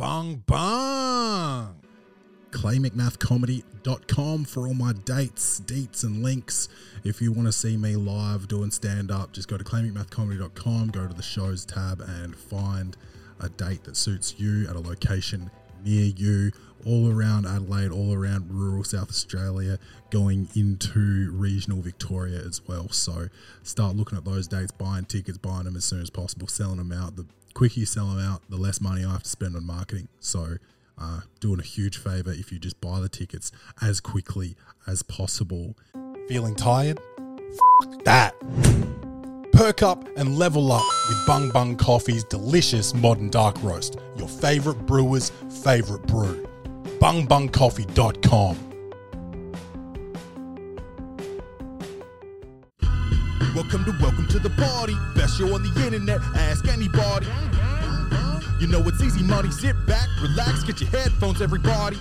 Bung bung. claymcmathcomedy.com for all my dates, deets, and links. If you want to see me live doing stand up, just go to claymcmathcomedy.com, go to the shows tab, and find a date that suits you at a location near you, all around Adelaide, all around rural South Australia, going into regional Victoria as well. So start looking at those dates, buying tickets, buying them as soon as possible, selling them out. The quicker you sell them out, the less money I have to spend on marketing. So uh, doing a huge favor if you just buy the tickets as quickly as possible. Feeling tired? F- that. Perk up and level up with Bung Bung Coffee's delicious modern dark roast, your favorite brewer's favorite brew. BungBungCoffee.com. Welcome to Welcome to the Poddy. Best show on the internet. Ask anybody. You know it's easy money. Sit back, relax, get your headphones, everybody.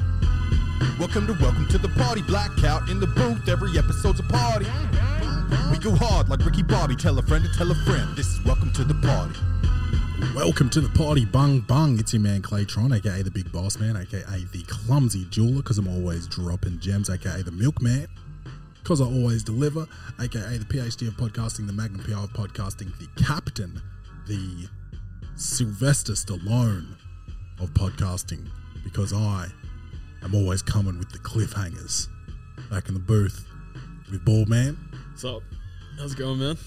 Welcome to Welcome to the Poddy. Blackout in the booth. Every episode's a party. We go hard like Ricky Bobby. Tell a friend to tell a friend. This is Welcome to the Poddy. Welcome to the Poddy, bung bung. It's your man Claytron, aka the Big Boss Man, aka the Clumsy Jeweler, because I'm always dropping gems, aka the Milkman, because I always deliver, aka the PhD of podcasting, the Magnum PI of podcasting, the Captain, the Sylvester Stallone of podcasting, because I am always coming with the cliffhangers. Back in the booth with Boardman. What's up? How's it going, man?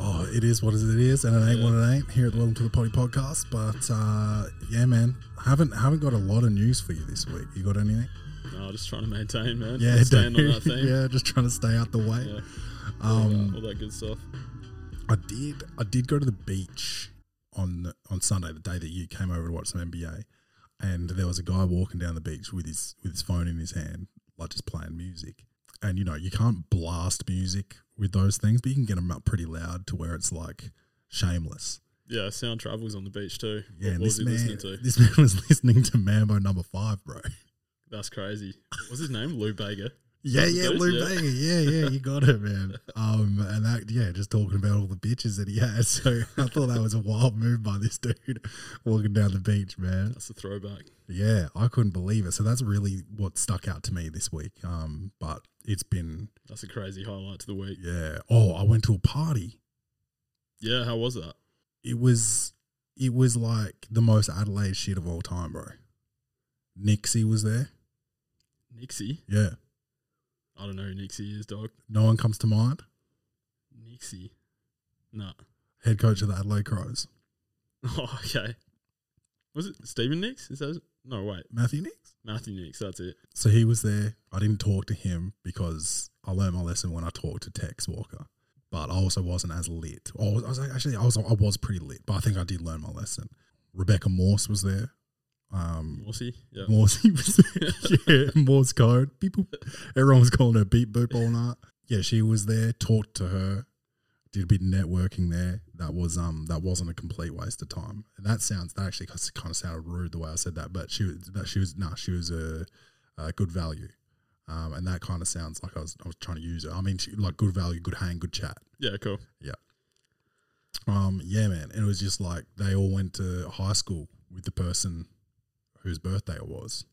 Oh, it is what it is, and it ain't what it ain't. Here at the Welcome to the Poddy podcast, but uh, yeah, man, haven't haven't got a lot of news for you this week. You got anything? No, just trying to maintain, man. Yeah, staying on that theme. yeah, just trying to stay out the way. Yeah. Um, all, that, all that good stuff. I did. I did go to the beach on on Sunday, the day that you came over to watch some NBA, and there was a guy walking down the beach with his with his phone in his hand, like just playing music. And you know, you can't blast music with those things, but you can get them up pretty loud to where it's like shameless. Yeah, Sound Travels on the beach too. Yeah, what was this he man, listening to? this man was listening to Mambo Number Five, bro. That's crazy. What's his name? Lou Bega. Yeah, yeah, the Lou yeah. Yeah, yeah, you got it, man. Um, and that, yeah, just talking about all the bitches that he has. So I thought that was a wild move by this dude walking down the beach, man. That's a throwback. Yeah, I couldn't believe it. So that's really what stuck out to me this week. Um, but it's been, That's a crazy highlight to the week. yeah. Oh, I went to a party. Yeah, how was that? It was, it was like the most Adelaide shit of all time, bro. Nixie was there. Nixie? Yeah. I don't know who Nixie is, dog. No one comes to mind. Nixie. Nah. Head coach of the Adelaide Crows, Oh, okay. Was it Stephen Nix? Is that no wait. Matthew Nicks. Matthew Nicks, that's it. So he was there. I didn't talk to him because I learned my lesson when I talked to Tex Walker. But I also wasn't as lit. Oh, I was, I was actually, I was I was pretty lit, but I think I did learn my lesson. Rebecca Morse was there. Um, Morsey? Yeah. Morse was yeah, Morse code. Beep boop. Everyone was calling her beep boop all night. Yeah, she was there. Talked to her. Did a bit of networking there. That was um that wasn't a complete waste of time. And that sounds that actually kind of sounded rude the way I said that, but she was that she was nah she was a, a good value. Um, and that kind of sounds like I was I was trying to use it. I mean, she, like good value, good hang, good chat. Yeah, cool. Yeah. Um, yeah, man. And it was just like they all went to high school with the person whose birthday it was.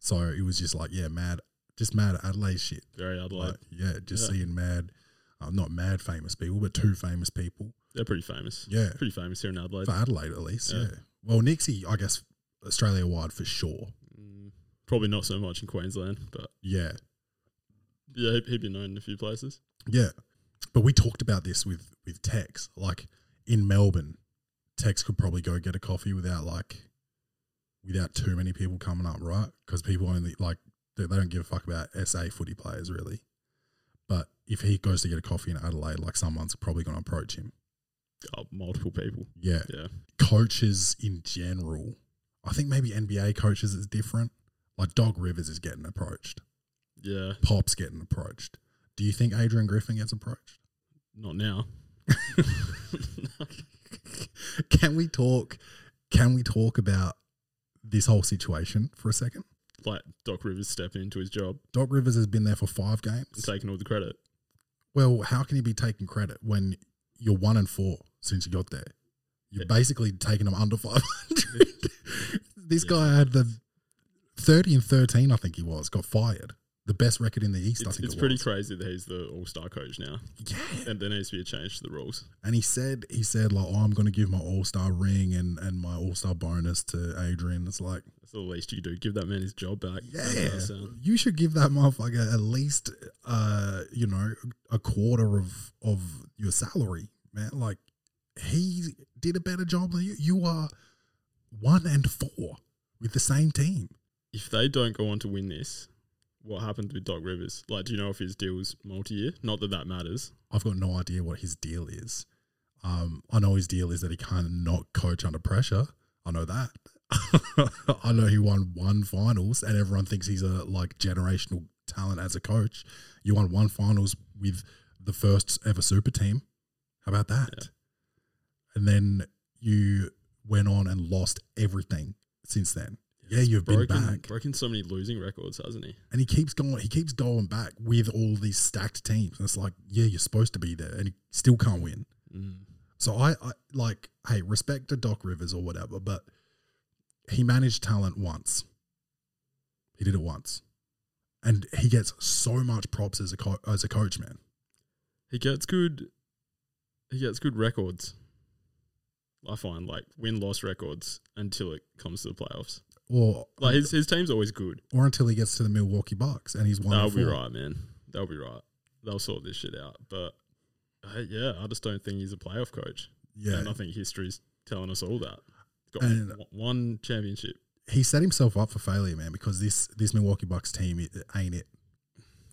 So it was just like, yeah, mad, just mad Adelaide shit. Very Adelaide. Like, yeah, just Yeah. seeing mad, uh, not mad famous people, but two famous people. They're pretty famous. Yeah, Pretty famous here in Adelaide. for Adelaide at least. Yeah. Yeah. Well, Nixie, I guess Australia wide for sure. Mm, Probably not so much in Queensland, but Yeah, yeah, he'd, he'd be known in a few places. yeah. But we talked about this with with Tex. Like in Melbourne, Tex could probably go get a coffee without like without too many people coming up, right? Because people only like they, they don't give a fuck about SA footy players really. But if he goes to get a coffee in Adelaide, like someone's probably going to approach him. Oh, multiple people. Yeah. Yeah. Coaches in general, I think maybe NBA coaches is different. Like Doc Rivers is getting approached. Yeah. Pop's getting approached. Do you think Adrian Griffin gets approached? Not now. Can we talk? Can we talk about this whole situation for a second? like Doc Rivers stepping into his job Doc Rivers has been there for five games. taking all the credit. Well, how can he be taking credit when you're one and four since you got there? You're Yeah. basically taking them under 500. This guy had the thirty and thirteen. I think he was got fired. The best record in the East. I It's, think it's it pretty crazy that he's the All Star coach now, Yeah, and there needs to be a change to the rules. and he said he said like, "Oh, I'm going to give my All Star ring and and my All Star bonus to Adrian." It's like, That's the least you do. Give that man his job back. Yeah, you should give that motherfucker at least, uh, you know, a quarter of of your salary, man. Like he did a better job than you. You are one and four with the same team. If they don't go on to win this, what happens with Doc Rivers? Like, do you know if his deal deal's multi-year? Not that that matters. I've got no idea what his deal is. Um, I know his deal is that he can't not coach under pressure. I know that. I know he won one finals, and everyone thinks he's a like generational talent as a coach. You won one finals with the first ever super team. How about that? Yeah. And then you went on and lost everything since then. Yeah, you've been broken, back, broken so many losing records, hasn't he? and he keeps going. He keeps going back with all these stacked teams. And it's like, yeah, you're supposed to be there, and he still can't win. Mm. So I, I like, hey, respect to Doc Rivers or whatever, but he managed talent once. He did it once, and he gets so much props as a co- as a coach, man. He gets good. He gets good records. I find like win loss records until it comes to the playoffs. Or Like his his team's always good. or until he gets to the Milwaukee Bucks and he's one. That'll and be four. right, man. That'll be right. They'll sort this shit out. But uh, yeah, I just don't think he's a playoff coach. Yeah, And I think history's telling us all that. He's got And- one- one championship. he set himself up for failure, man, because this this Milwaukee Bucks team it ain't it.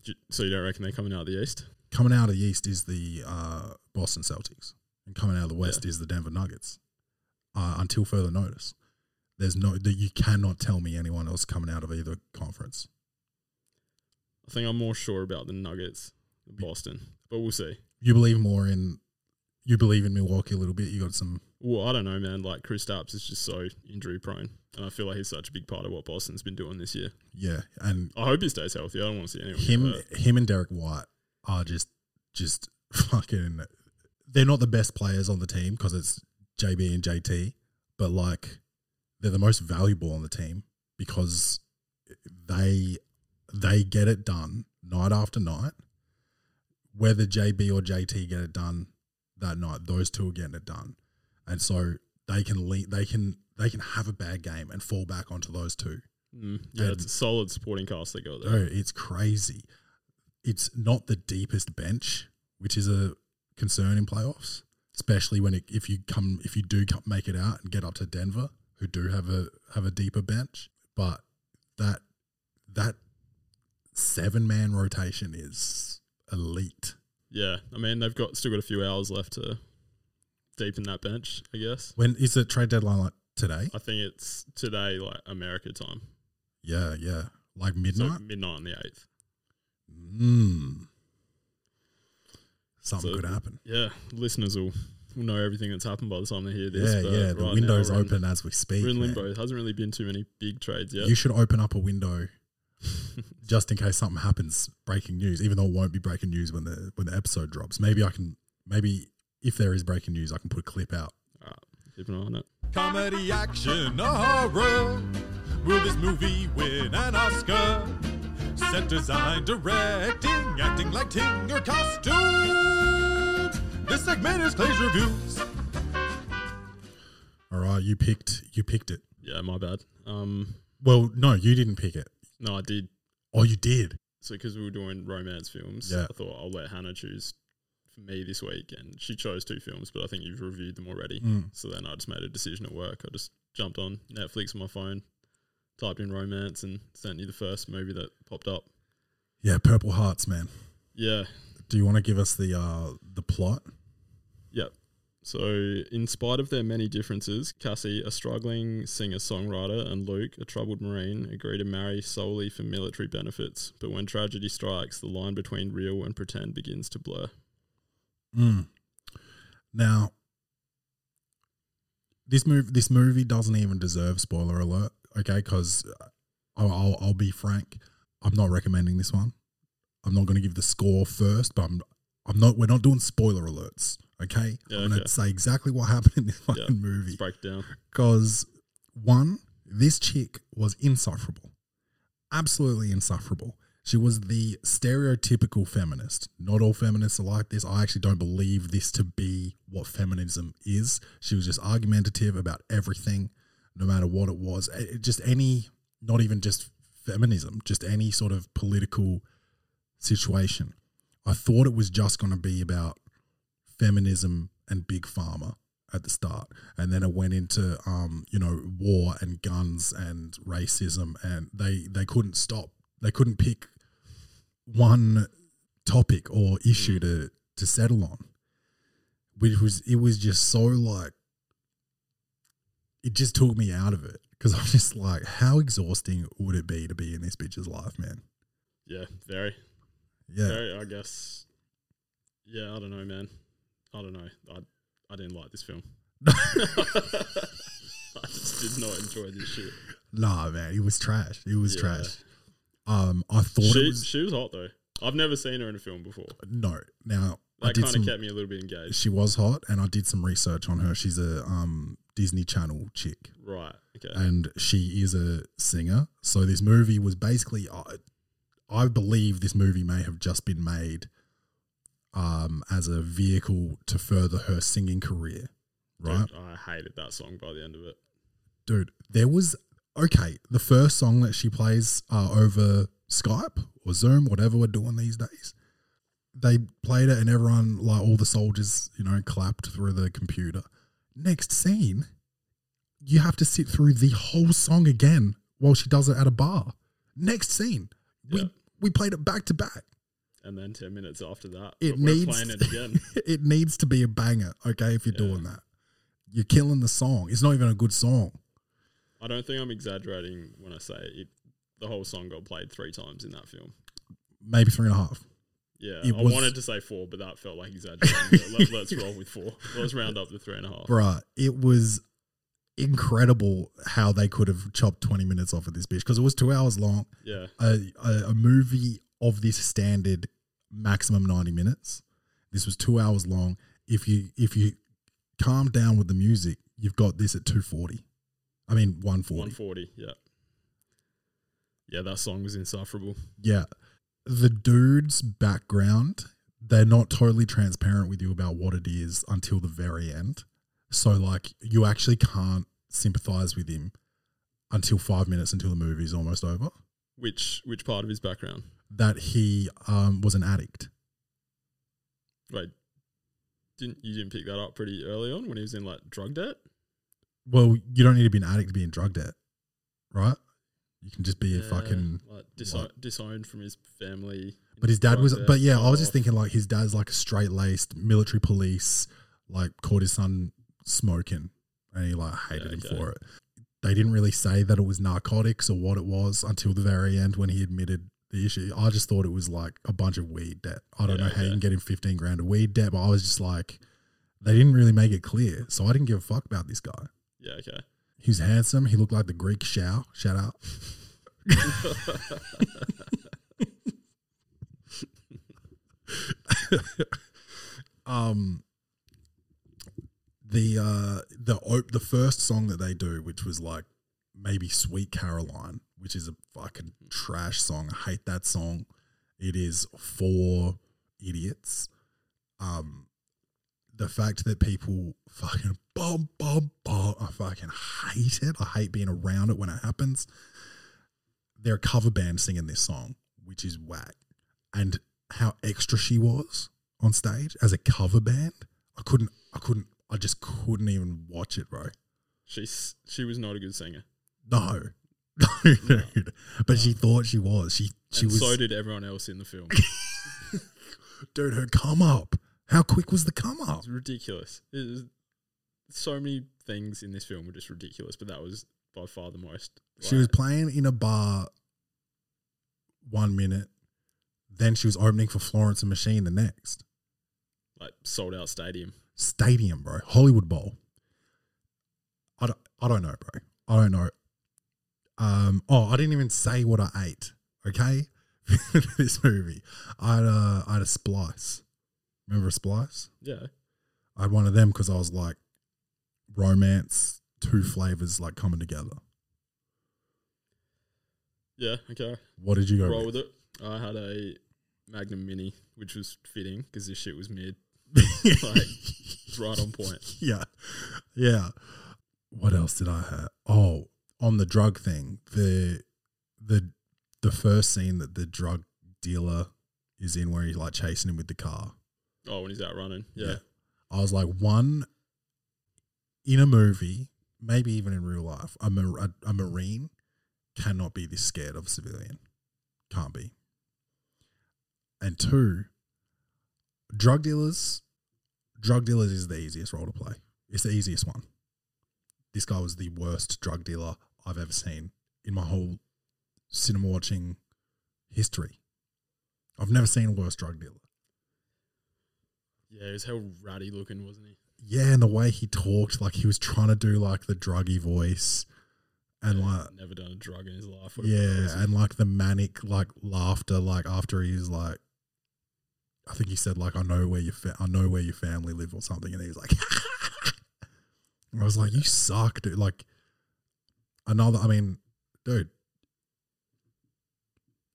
J- So you don't reckon they're coming out of the East? Coming out of the East is the uh, Boston Celtics, and coming out of the West is the Denver Nuggets. Uh, until further notice, there's no that you cannot tell me anyone else coming out of either conference. I think I'm more sure about the Nuggets Boston, but we'll see. You believe more in you believe in Milwaukee a little bit. You got some Well, I don't know, man. Like Kristaps is just so injury prone, and I feel like he's such a big part of what Boston's been doing this year. yeah, and I hope he stays healthy. I don't want to see anyone. him him and Derrick White are just just fucking. They're not the best players on the team because it's JB and JT, but like they're the most valuable on the team because they they get it done night after night. Whether JB or JT get it done that night, those two are getting it done, and so they can lead, they can they can have a bad game and fall back onto those two. Mm, yeah, and- it's a solid supporting cast they got there. Dude, it's crazy. It's not the deepest bench, which is a concern in playoffs, especially when it, if you come if you do come, make it out and get up to Denver, who do have a have a deeper bench, but that that seven man rotation is elite. Yeah, I mean they've got still got a few hours left to deepen that bench. I guess. When is the trade deadline like today? I think it's today, like America time, Yeah, yeah, like so midnight. midnight on the eighth. Mm. Something So- could happen. Yeah, listeners will know everything that's happened by the time they hear this. Yeah, but yeah. The right window's now we're in- open as we speak. We're in man. limbo. It hasn't really been too many big trades yet. You should open up a window just in case something happens, breaking news. Even though it won't be breaking news when the when the episode drops. Maybe I can. Maybe if there is breaking news, I can put a clip out. Alright, keep an eye on it. Comedy, action, or horror. Will this movie win an Oscar? Set design, directing, acting, lighting, or costumes. This segment is Clay's Reviews. All right, you picked. You picked it. Yeah, my bad. Um, Well, no, you didn't pick it. no, I did. Oh, you did. So because we were doing romance films, Yeah. I thought I'll let Hannah choose for me this week, and she chose two films, but I think you've reviewed them already. Mm. So then I just made a decision at work. I just jumped on Netflix on my phone, typed in romance, and sent you the first movie that popped up. Yeah, Purple Hearts, man. Yeah, Do you want to give us the uh the plot? Yep. So, in spite of their many differences, Cassie, a struggling singer songwriter, and Luke, a troubled Marine, agree to marry solely for military benefits. But when tragedy strikes, the line between real and pretend begins to blur. Mm. Now, this movie this movie doesn't even deserve spoiler alert. Okay, because I'll, I'll I'll be frank, I'm not recommending this one. I'm not going to give the score first, but I'm I'm not. We're not doing spoiler alerts. Okay, Yeah, I'm going to say exactly what happened in this fucking Yeah. movie Let's break down. because one, This chick was insufferable. Absolutely insufferable. She was the stereotypical feminist. Not all feminists are like this. I actually don't believe this to be what feminism is. She was just argumentative about everything, no matter what it was. Eh, Just any, not even just feminism, just any sort of political situation. I thought it was just going to be about feminism and big pharma at the start, and then it went into um, you know war and guns and racism, and they they couldn't stop. They couldn't pick one topic or issue to to settle on, which was it was just so like it just took me out of it because I'm just like, how exhausting would it be to be in this bitch's life, man? Yeah, very, Yeah, very. I guess. Yeah, I don't know, man. I don't know. I I didn't like this film. I just did not enjoy this shit. nah, man, it was trash. It was Yeah. trash. Um, I thought it She was she was hot though. I've never seen her in a film before. no. Now I That did kind some. of kept me a little bit engaged. She was hot, and I did some research on her. She's a um Disney Channel chick. Right. Okay. and she is a singer. So this movie was basically, I, I believe this movie may have just been made um, as a vehicle to further her singing career, right? Dude, I hated that song by the end of it. Dude, there was okay. The first song that she plays uh, over Skype or Zoom, whatever we're doing these days. They played it, and everyone, like all the soldiers, you know, clapped through the computer. Next scene, you have to sit through the whole song again while she does it at a bar. Next scene, Yeah. we we played it back to back. And then ten minutes after that, It needs playing it again. it needs to be a banger, okay? If you're Yeah. doing that, you're killing the song. It's not even a good song. I don't think I'm exaggerating when I say it. The whole song got played three times in that film. Maybe three and a half. Yeah, It I was- wanted to say four, but that felt like exaggerating. Let, us roll with four. Let's round up to three and a half. Bruh, it was incredible how they could have chopped 20 minutes off of this bitch because it was two hours long. Yeah, A, a, a movie of this standard, maximum 90 minutes. This was two hours long. If you if you calm down with the music, you've got this at 240. I mean 140. 140. Yeah, yeah, that song was insufferable. Yeah. The dude's background, they're not totally transparent with you about what it is until the very end. So, like, you actually can't sympathize with him until five minutes until the movie's almost over. Which which part of his background? That he um, was an addict. Wait, didn't you didn't pick that up pretty early on when he was in like drug debt? Well, you don't need to be an addict to be in drug debt, right? You can just be a fucking. like diso- disowned from his family. But his dad was. But yeah, I was just thinking like his dad's like a straight laced military police, like caught his son smoking, and he like hated Yeah, him okay. for it. They didn't really say that it was narcotics or what it was until the very end when he admitted the issue. I just thought it was like a bunch of weed debt. I don't Yeah, know how you can get him fifteen grand of weed debt, but I was just like, they didn't really make it clear, so I didn't give a fuck about this guy. Yeah, okay. He's handsome. He looked like the Greek Shao. Shout out. um the uh the op- the first song that they do which was like maybe sweet caroline which is a fucking trash song. I hate that song. It is for idiots. Um the fact that people fucking bum bum bum i fucking hate it. I hate being around it when it happens. They're a cover band singing this song which is whack. And how extra she was on stage as a cover band i couldn't i couldn't i just couldn't even watch it bro. She's she was not a good singer. no no but she thought she was she she and was so did everyone else in the film. dude her come up how quick was the come up It's ridiculous. It is, so many things in this film were just ridiculous, but that was by far the most. She was playing in a bar one minute, then she was opening for Florence and Machine the next. like sold out stadium. Stadium, bro. Hollywood Bowl. I don't, I don't know, bro. I don't know. Um, oh, I didn't even say what I ate, okay? this movie. I had a, I had a splice. Remember a splice? Yeah, I had one of them because I was like, romance, two flavors like coming together. Yeah, okay. What did you go Roll with? with it. I had a Magnum Mini, which was fitting because this shit was mid. like, it's right on point. yeah, yeah. What else did I have? Oh, on the drug thing, the the the first scene that the drug dealer is in, where he's like chasing him with the car. Oh, when he's out running. Yeah. I was like, one in a movie, maybe even in real life, a, mar- a, a marine cannot be this scared of a civilian. Can't be. And two, drug dealers. Drug dealers is the easiest role to play. It's the easiest one. This guy was the worst drug dealer I've ever seen in my whole cinema watching history. I've never seen a worse drug dealer. Yeah, he was hell ratty looking, wasn't he? Yeah, and the way he talked, like he was trying to do like the druggy voice, and Yeah, like never done a drug in his life. Yeah, and like the manic like laughter, like after he's like, I think he said like I know where your fa- I know where your family live or something, and he was like, I was like, you suck, dude. Like another, I mean, dude.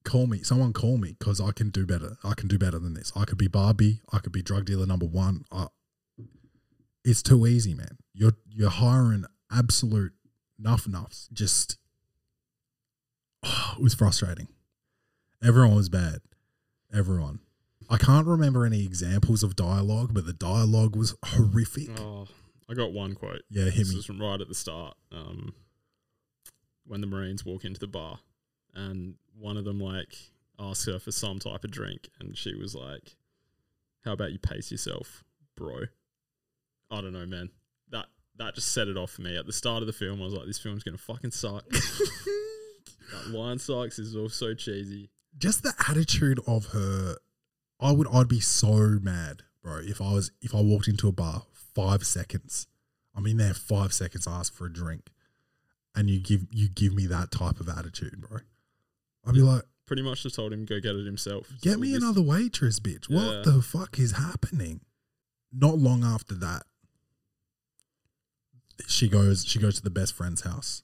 Call me, someone call me because I can do better. I can do better than this. I could be Barbie. I could be drug dealer number one. I, it's too easy, man. You're you're hiring absolute nuff nuffs. Just it was frustrating. Everyone was bad. Everyone. I can't remember any examples of dialogue, but the dialogue was horrific. Oh, I got one quote. Yeah, hit This me. was from right at the start. Um, when the Marines walk into the bar, and one of them like asks her for some type of drink, and she was like, "How about you pace yourself, bro?" I don't know, man. That that just set it off for me at the start of the film. I was like, "This film's gonna fucking suck." that line sucks. This is all so cheesy. Just the attitude of her. I would. I'd be so mad, bro. If I was. If I walked into a bar, five seconds. I'm in there five seconds. I ask for a drink, and you give you give me that type of attitude, bro. I'd be like, Pretty much just told him go get it himself. Get So me this- another waitress, bitch. Yeah. What the fuck is happening? Not long after that, she goes. She goes to the best friend's house.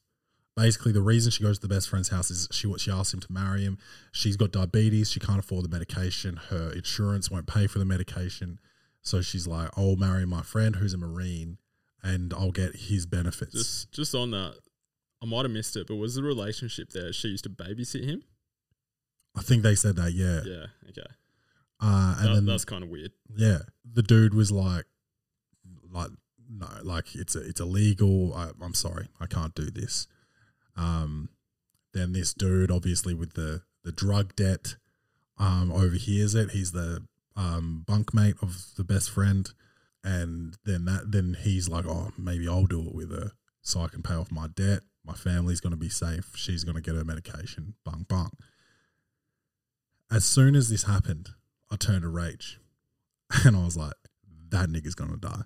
Basically, the reason she goes to the best friend's house is she she asked him to marry him. She's got diabetes. She can't afford the medication. Her insurance won't pay for the medication. So she's like, "I'll marry my friend who's a marine, and I'll get his benefits." Just just on that, I might have missed it, but was the relationship there? She used to babysit him. I think they said that, yeah. Yeah, okay. Uh, and That- then that's kind of weird. Yeah, the dude was like, like no, like it's a, it's illegal. I, I'm sorry, I can't do this. Um, then this dude, obviously with the the drug debt, um, overhears it. He's the um bunkmate of the best friend, and then that then he's like, oh, maybe I'll do it with her so I can pay off my debt. My family's gonna be safe. She's gonna get her medication. Bung bung. As soon as this happened, I turned to rage. And I was like, that nigga's gonna die.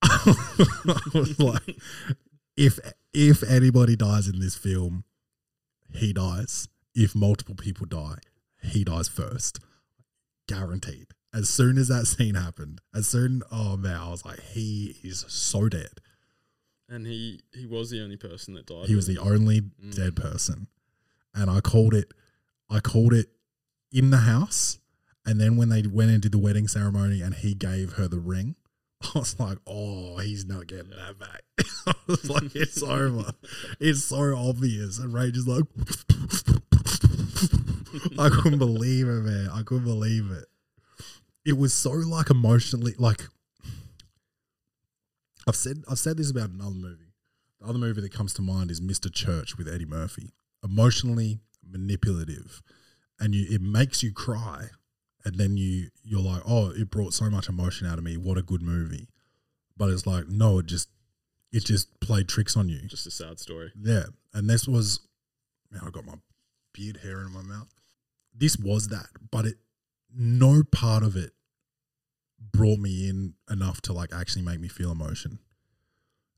I was like, if if anybody dies in this film, he dies. If multiple people die, he dies first. Guaranteed. As soon as that scene happened, as soon oh man, I was like, he is so dead. And he he was the only person that died. He was the only Mm. dead person. And I called it I called it in the house. And then when they went and did the wedding ceremony and he gave her the ring, I was like, oh, he's not getting that back. I was like, it's over. It's so obvious. And Rage is like, I couldn't believe it, man. I couldn't believe it. It was so like emotionally like I've said I've said this about another movie. The other movie that comes to mind is Mr. Church with Eddie Murphy. Emotionally manipulative. And you it makes you cry. And then you you're like, oh, it brought so much emotion out of me. What a good movie. But it's like, no, it just it just played tricks on you. just a sad story. Yeah. And this was man, I got my beard hair in my mouth. This was that, but it no part of it brought me in enough to like actually make me feel emotion.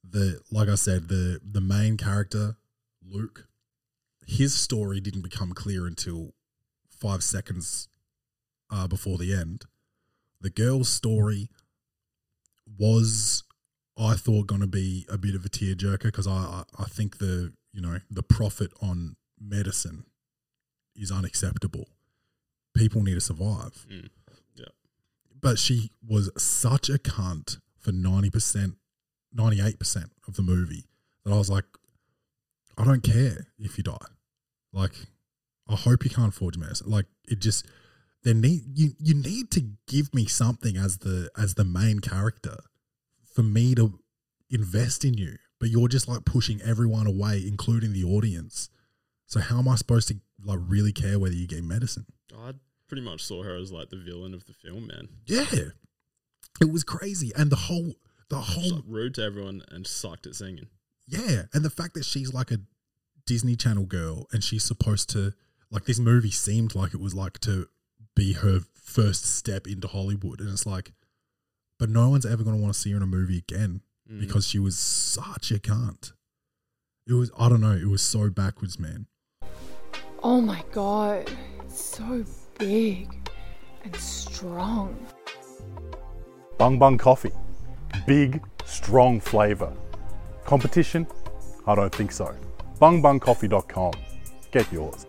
The like I said, the the main character, Luke, his story didn't become clear until five seconds uh, before the end. The girl's story was I thought going to be a bit of a tearjerker because I, I I think the you know the profit on medicine is unacceptable. People need to survive. Mm. But she was such a cunt for 90%, 98% of the movie that I was like, I don't care if you die. Like, I hope you can't your medicine. Like, it just, there need you you need to give me something as the as the main character for me to invest in you but you're just like pushing everyone away including the audience so how am i supposed to like really care whether you get medicine I pretty much saw her as like the villain of the film, man. yeah it was crazy and the whole the She's whole like rude to everyone and sucked at singing. Yeah, and the fact that she's like a Disney Channel girl and she's supposed to like this movie seemed like it was like to be her first step into Hollywood, and it's like, but no one's ever going to want to see her in a movie again Mm. because she was such a cunt. It was I don't know, it was so backwards, man. Oh my god, it's so big and strong. Bung Bung Coffee. Big, strong flavour. Competition? I don't think so. BungBungCoffee.com. Get yours.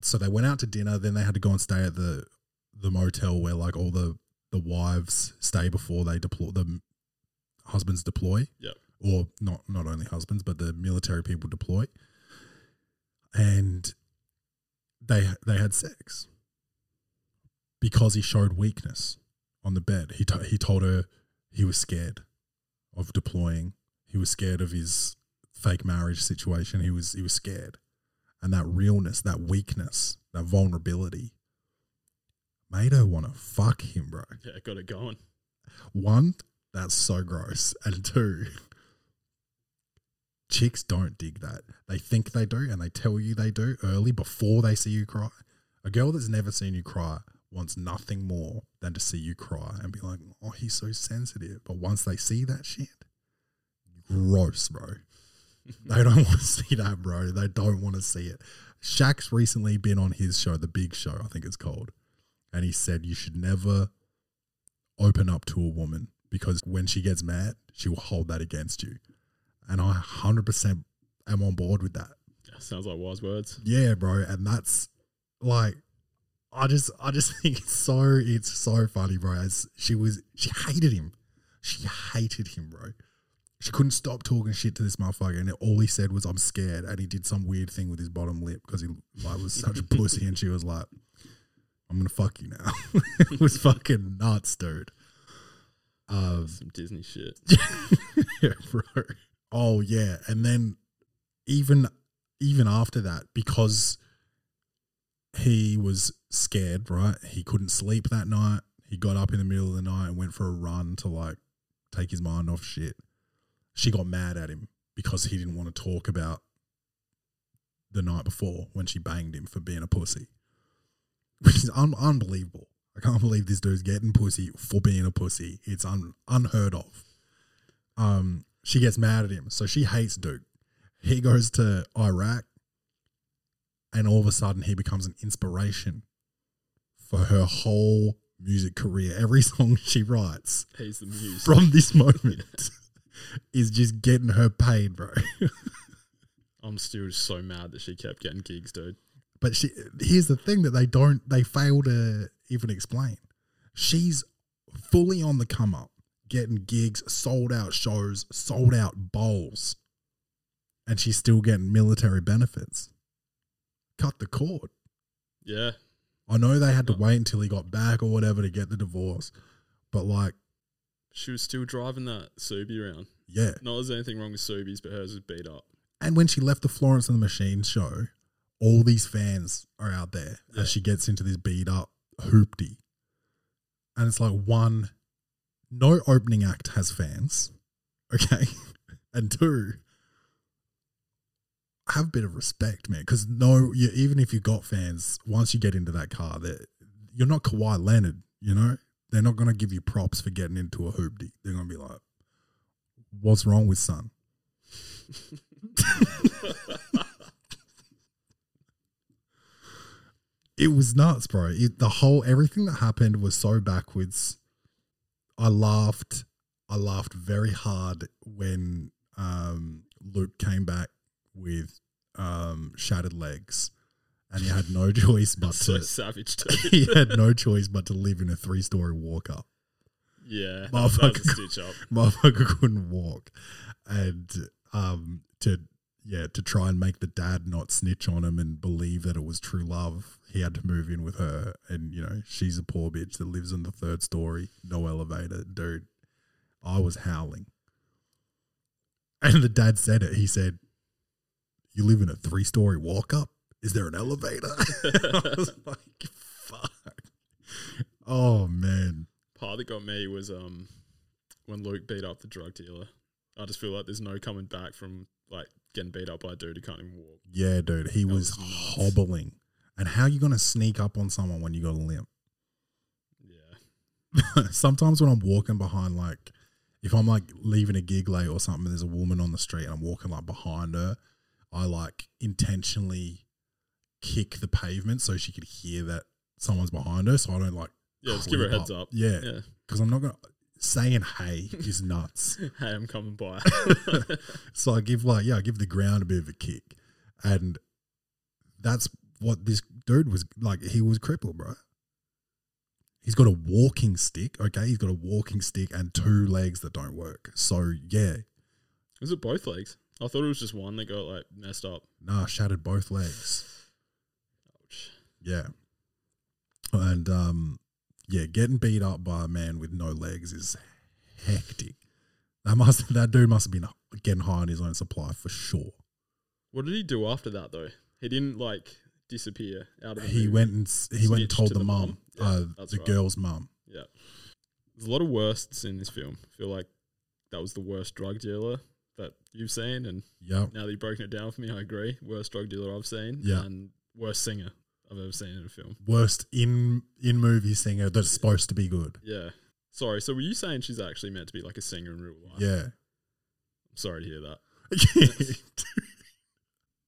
So they went out to dinner, then they had to go and stay at the the motel where like all the the wives stay before they deploy the husbands deploy. Yep. Or not not only husbands but the military people deploy. And they they had sex because he showed weakness on the bed. He to, he told her he was scared of deploying. He was scared of his fake marriage situation. He was he was scared. And that realness that weakness that vulnerability made her want to fuck him bro. Yeah, got it going. one, that's so gross. And two, chicks don't dig that. They think they do and they tell you they do early before they see you cry. A girl that's never seen you cry wants nothing more than to see you cry and be like, oh, he's so sensitive. But once they see that shit, gross, bro. they don't want to see that, bro. They don't want to see it. Shaq's recently been on his show, The Big Show, I think it's called. And he said you should never open up to a woman because when she gets mad, she will hold that against you. And I 100% am on board with that. Sounds like wise words. Yeah, bro. And that's like, I just, I just think it's so, it's so funny, bro. As she was, she hated him. She hated him, bro. She couldn't stop talking shit to this motherfucker, and all he said was, "I'm scared," and he did some weird thing with his bottom lip because he like was such a pussy, and she was like, "I'm gonna fuck you now." it was fucking nuts, dude. Um, Some Disney shit. yeah, bro. Oh yeah, and then even even after that, because he was scared, right? He couldn't sleep that night. He got up in the middle of the night and went for a run to like take his mind off shit. She got mad at him because he didn't want to talk about the night before when she banged him for being a pussy, which is un- unbelievable. I can't believe this dude's getting pussy for being a pussy. It's un- unheard of. Um, she gets mad at him, so she hates Duke. He goes to Iraq, and all of a sudden, he becomes an inspiration for her whole music career. Every song she writes He's the muse. from this moment is just getting her paid, bro. I'm still so mad that she kept getting gigs, dude. But she here's the thing that they don't they fail to even explain. She's fully on the come up, getting gigs, sold out shows, sold out bowls, and she's still getting military benefits. Cut the cord. Yeah. I know they had to wait until he got back or whatever to get the divorce, but like, She was still driving that Subi around. yeah. Not there's anything wrong with Subies, but hers was beat up. And when she left the Florence and the Machine show, all these fans are out there Yeah. as she gets into this beat up hoopty. And it's like one, no opening act has fans. Okay. and two, have a bit of respect, man. Because no, you, even if you got fans, once you get into that car, that you're not Kawhi Leonard, you know? They're not going to give you props for getting into a hoopty. They're going to be like, what's wrong with son? it was nuts, bro. It, the whole everything that happened was so backwards. I laughed. I laughed very hard when um, Luke came back with um, shattered legs, and he had no choice but so to savage he had no choice but to live in a three story walk up. yeah, Motherfucker. stitch up. Motherfucker couldn't walk, and um, to yeah to try and make the dad not snitch on him and believe that it was true love, he had to move in with her, and you know she's a poor bitch that lives in the third story, no elevator, dude. I was howling, and the dad said it. He said, "You live in a three story walk up. Is there an elevator?" I was like, "Fuck." Oh man. Part that got me was um when Luke beat up the drug dealer. I just feel like there's no coming back from like getting beat up by a dude who can't even walk. Yeah, dude, he was, was hobbling. And how are you gonna sneak up on someone when you got a limp? Yeah, Sometimes when I'm walking behind, like if I'm like leaving a gig late or something, there's a woman on the street and I'm walking like behind her. I like intentionally kick the pavement so she could hear that someone's behind her, so I don't like yeah. Just give her a heads up. Yeah, yeah. because I'm not gonna saying hey is nuts. Hey, I'm coming by. So I give like yeah, I give the ground a bit of a kick, and that's what this dude was like. He was crippled, bro. He's got a walking stick. Okay, he's got a walking stick and two legs that don't work. So yeah, was it both legs? I thought it was just one that got like messed up. nah, shattered both legs. Ouch. Yeah, and um, yeah, getting beat up by a man with no legs is hectic. That must that dude must have been getting high on his own supply for sure. What did he do after that though? He didn't like disappear out of. The he movie. went and he went and told to the, the mum. Yeah, uh, that's the right. girl's mum. Yeah. There's a lot of worsts in this film. I feel like that was the worst drug dealer that you've seen, and Yep. now that you've broken it down for me, I agree. Worst drug dealer I've seen, Yeah. and worst singer I've ever seen in a film. Worst in in movie singer that's supposed to be good. Yeah. Sorry. So were you saying she's actually meant to be like a singer in real life? Yeah. I'm sorry to hear that.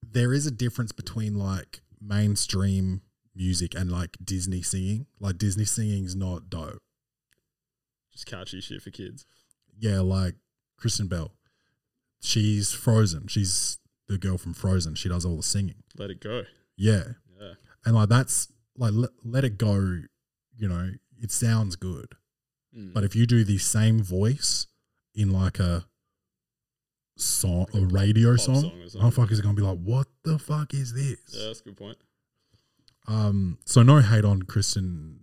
there is a difference between like mainstream music and like Disney singing. Like Disney singing's not dope. Just catchy shit for kids. Yeah, like Kristen Bell. She's Frozen. She's the girl from Frozen. She does all the singing. Let it go. Yeah. And like that's like let, let it go, you know, it sounds good. Mm. But if you do the same voice in like a song, Like a a radio song, song motherfuckers are gonna be like, "What the fuck is this?" yeah, that's a good point. Um, so no hate on Kristen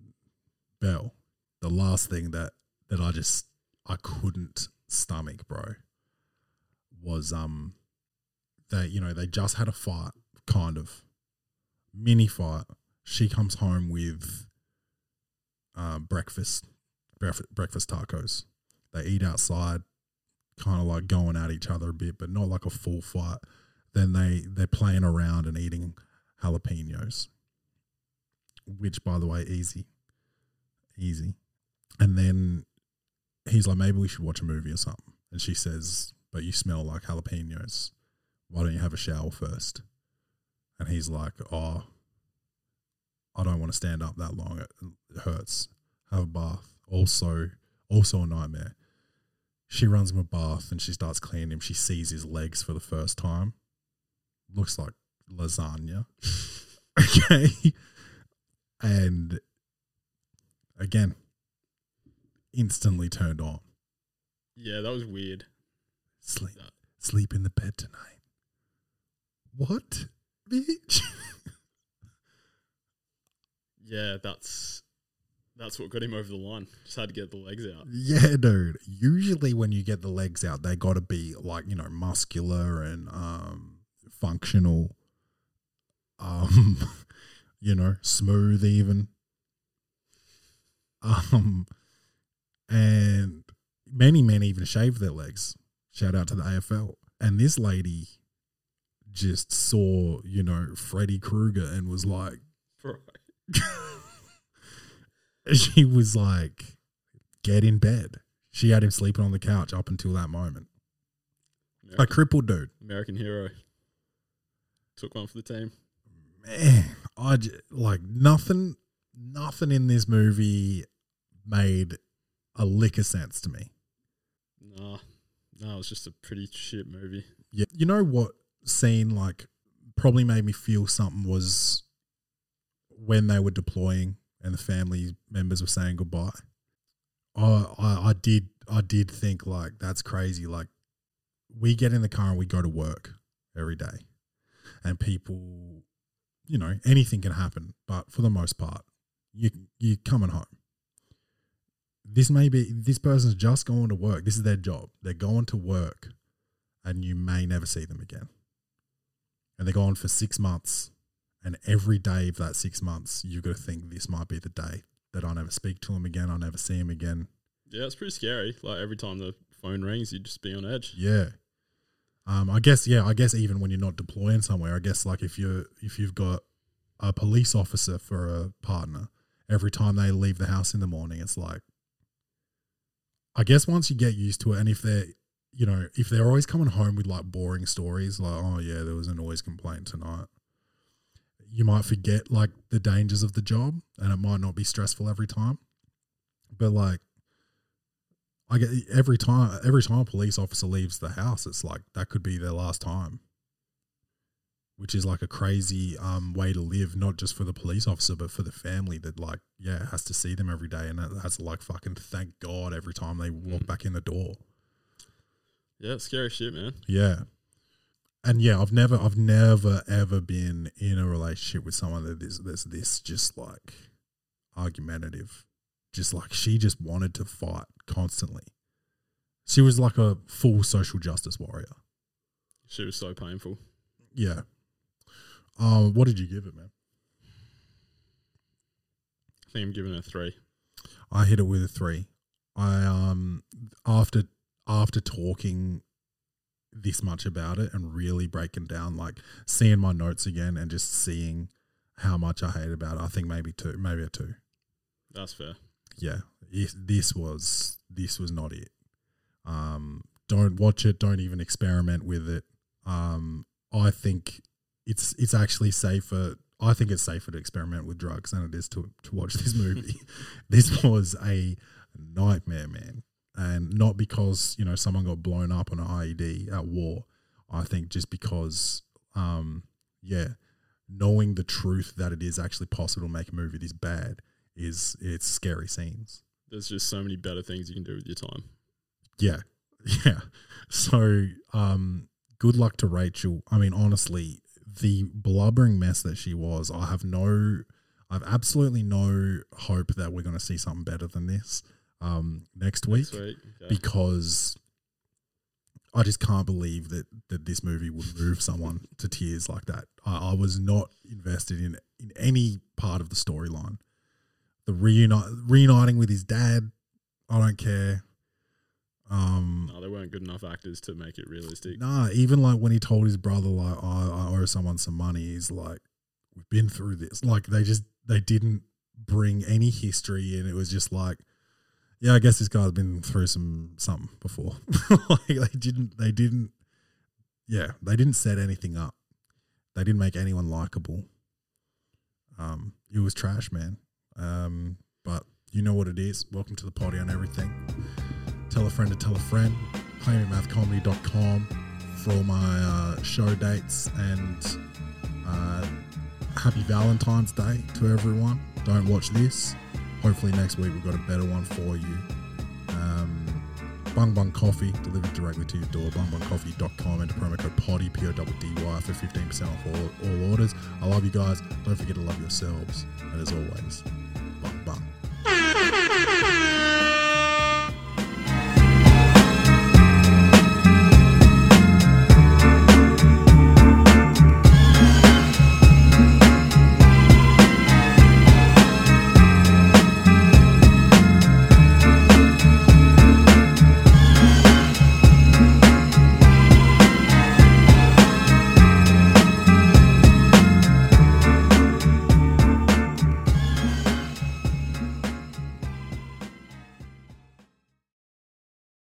Bell. The last thing that that I just I couldn't stomach, bro, was um that you know they just had a fight, kind of mini fight. She comes home with uh, breakfast, breakfast, tacos. They eat outside, kind of like going at each other a bit, but not like a full fight. Then they they're playing around and eating jalapenos which by the way, easy, easy. And then he's like, maybe we should watch a movie or something. And she says, but you smell like jalapenos. Why don't you have a shower first? And he's like, oh, I don't want to stand up that long. It, it hurts. Have a bath. Also, also a nightmare. She runs him a bath and she starts cleaning him. She sees his legs for the first time. Looks like lasagna. okay. And again, instantly turned on. Yeah, that was weird. Sleep, sleep in the bed tonight. What, bitch? Yeah, that's that's what got him over the line. Just had to get the legs out. yeah, dude. Usually, when you get the legs out, they got to be like you know muscular and um functional. Um, you know, smooth even. Um, and many men even shave their legs. Shout out to the AFL. And this lady just saw, you know, Freddy Krueger and was like, she was like, get in bed. She had him sleeping on the couch up until that moment. A crippled dude. American hero. Took one for the team. Man, I j- like nothing. Nothing in this movie made a lick of sense to me. Nah, no, it was just a pretty shit movie. Yeah. You know what scene like probably made me feel something was when they were deploying and the family members were saying goodbye. I, I I did I did think like that's crazy. Like we get in the car and we go to work every day, and people, you know, anything can happen. But for the most part, you you coming home. This may be this person's just going to work. This is their job. They're going to work, and you may never see them again. And they're gone for six months, and every day of that six months, you've got to think this might be the day that I never speak to him again. I never see him again. Yeah, it's pretty scary. Like every time the phone rings, you'd just be on edge. Yeah. Um, I guess yeah, I guess even when you're not deploying somewhere, I guess like if you're if you've got a police officer for a partner, every time they leave the house in the morning, it's like I guess once you get used to it and if they're you know, if they're always coming home with like boring stories, like, oh yeah, there was a noise complaint tonight, you might forget like the dangers of the job and it might not be stressful every time. But like I get every time every time a police officer leaves the house, it's like that could be their last time. Which is like a crazy um, way to live, not just for the police officer, but for the family that like, yeah, has to see them every day and has to like fucking thank God every time they walk back in the door. Yeah, scary shit, man. Yeah. And yeah, I've never I've never ever been in a relationship with someone that is that's this just like argumentative. Just like she just wanted to fight constantly. She was like a full social justice warrior. She was so painful. Yeah. Um, what did you give it, man? I think I'm giving it a three. I hit it with a three. I um after after talking this much about it and really breaking down, like seeing my notes again and just seeing how much I hate about it, I think maybe two, maybe a two. That's fair. Yeah, this was this was not it. Um, don't watch it. Don't even experiment with it. Um, I think it's it's actually safer. I think it's safer to experiment with drugs than it is to to watch this movie. this was a nightmare, man, and not because you know someone got blown up on an IED at war. I think just because, um, yeah, knowing the truth that it is actually possible to make a movie this bad is it's scary scenes. There's just so many better things you can do with your time. Yeah. Yeah. So, um, good luck to Rachel. I mean, honestly, the blubbering mess that she was, I have no, I have absolutely no hope that we're going to see something better than this um, next week Next week. Okay. because I just can't believe that that this movie would move someone to tears like that. I, I was not invested in in any part of the storyline. The reunite reuniting with his dad, I don't care. Um, no, they weren't good enough actors to make it realistic. Nah, even like when he told his brother like I, I owe someone some money, he's like, We've been through this. Like they just they didn't bring any history and It was just like, yeah, I guess this guy's been through some something before. like they didn't they didn't yeah, they didn't set anything up. They didn't make anyone likable. Um, it was trash, man. Um, but you know what it is. Welcome to the Poddy on everything tell a friend to tell a friend. ClaimingMathComedy.com for all my uh, show dates and uh, happy Valentine's Day to everyone. Don't watch this. Hopefully next week we've got a better one for you. Um, Bung Bung Coffee delivered directly to your door. BungBungCoffee.com and promo code PODDY P O D D Y for fifteen percent off all, all orders. I love you guys. Don't forget to love yourselves. And as always, Bung Bung.